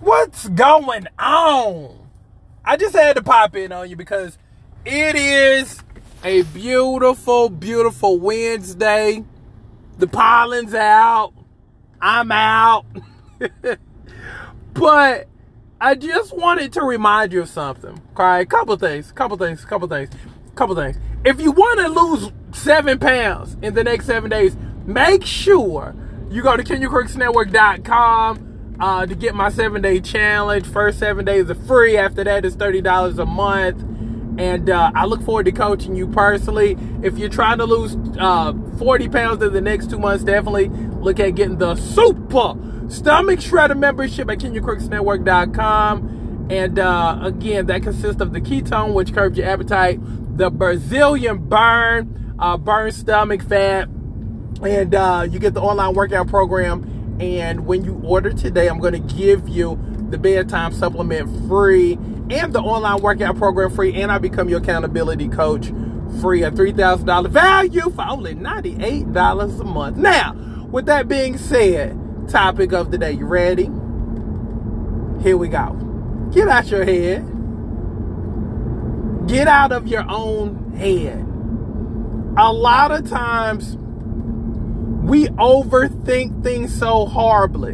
What's going on? I just had to pop in on you because it is a beautiful, beautiful Wednesday. The pollen's out. I'm out. but I just wanted to remind you of something. Okay, couple things, couple things, couple things, couple things. If you want to lose seven pounds in the next seven days, make sure you go to KenyonCrooksNetwork.com uh, to get my seven day challenge. First seven days are free. After that, it's thirty dollars a month. And uh, I look forward to coaching you personally. If you're trying to lose uh, 40 pounds in the next two months, definitely look at getting the super stomach shredder membership at KenyonCrooksNetwork.com. And uh, again, that consists of the ketone, which curbs your appetite, the Brazilian burn, uh, burn stomach fat, and uh, you get the online workout program and when you order today, I'm going to give you the bedtime supplement free and the online workout program free. And I become your accountability coach free. A $3,000 value for only $98 a month. Now, with that being said, topic of the day. You ready? Here we go. Get out your head. Get out of your own head. A lot of times, we overthink things so horribly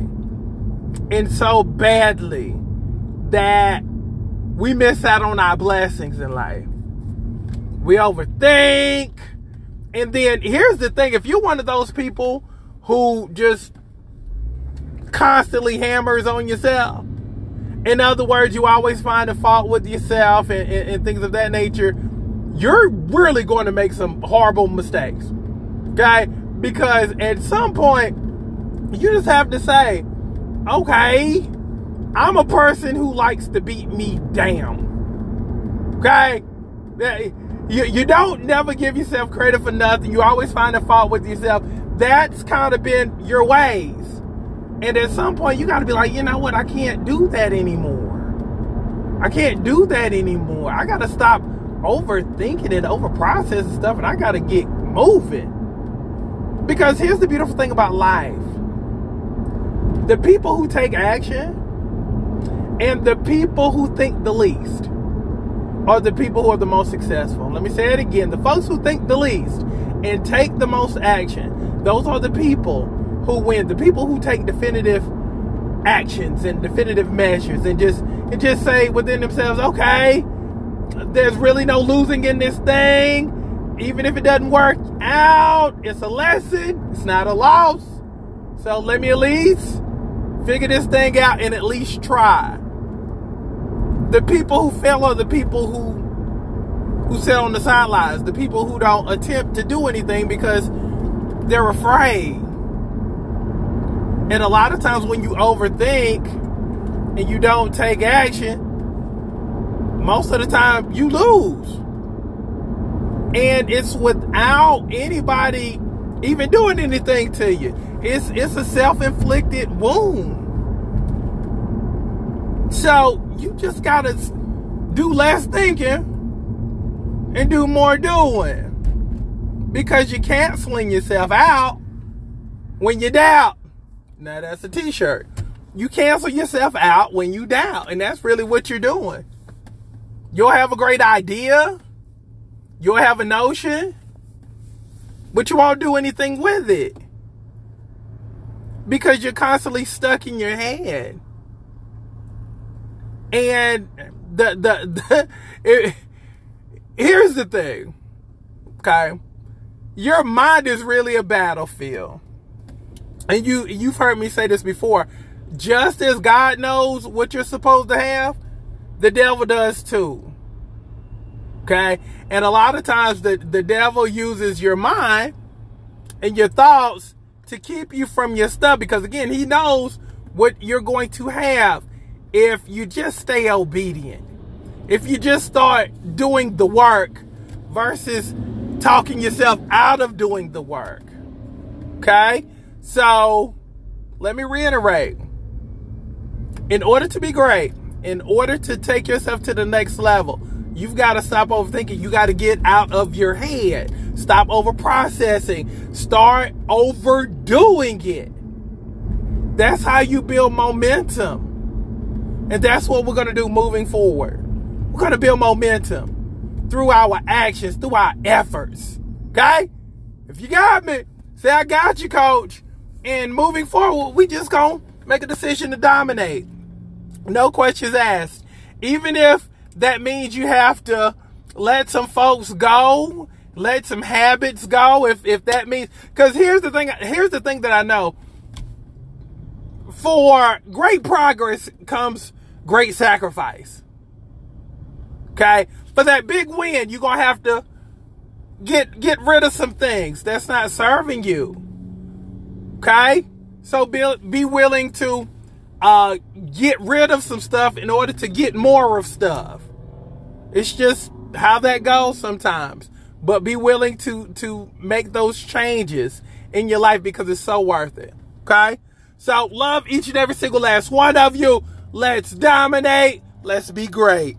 and so badly that we miss out on our blessings in life. We overthink. And then here's the thing if you're one of those people who just constantly hammers on yourself, in other words, you always find a fault with yourself and, and, and things of that nature, you're really going to make some horrible mistakes. Okay? Because at some point, you just have to say, okay, I'm a person who likes to beat me down. Okay? You, you don't never give yourself credit for nothing. You always find a fault with yourself. That's kind of been your ways. And at some point, you got to be like, you know what? I can't do that anymore. I can't do that anymore. I got to stop overthinking and overprocessing stuff, and I got to get moving. Because here's the beautiful thing about life the people who take action and the people who think the least are the people who are the most successful. Let me say it again the folks who think the least and take the most action, those are the people who win. The people who take definitive actions and definitive measures and just and just say within themselves, okay, there's really no losing in this thing even if it doesn't work out, it's a lesson. It's not a loss. So let me at least figure this thing out and at least try. The people who fail are the people who who sit on the sidelines, the people who don't attempt to do anything because they're afraid. And a lot of times when you overthink and you don't take action, most of the time you lose. And it's without anybody even doing anything to you. It's it's a self-inflicted wound. So you just gotta do less thinking and do more doing. Because you can't sling yourself out when you doubt. Now that's a t-shirt. You cancel yourself out when you doubt. And that's really what you're doing. You'll have a great idea You'll have a notion, but you won't do anything with it because you're constantly stuck in your head. And the the, the it, here's the thing, okay? Your mind is really a battlefield, and you you've heard me say this before. Just as God knows what you're supposed to have, the devil does too. Okay? And a lot of times the, the devil uses your mind and your thoughts to keep you from your stuff because again, he knows what you're going to have if you just stay obedient. If you just start doing the work versus talking yourself out of doing the work. Okay? So, let me reiterate. In order to be great, in order to take yourself to the next level, You've got to stop overthinking. You got to get out of your head. Stop over processing. Start overdoing it. That's how you build momentum. And that's what we're going to do moving forward. We're going to build momentum through our actions, through our efforts. Okay? If you got me, say I got you, coach. And moving forward, we just going to make a decision to dominate. No questions asked. Even if that means you have to let some folks go, let some habits go, if, if that means, cause here's the thing, here's the thing that I know. For great progress comes great sacrifice. Okay? For that big win, you're gonna have to get get rid of some things that's not serving you. Okay? So be, be willing to uh, get rid of some stuff in order to get more of stuff. It's just how that goes sometimes. But be willing to to make those changes in your life because it's so worth it. Okay? So love each and every single last one of you. Let's dominate. Let's be great.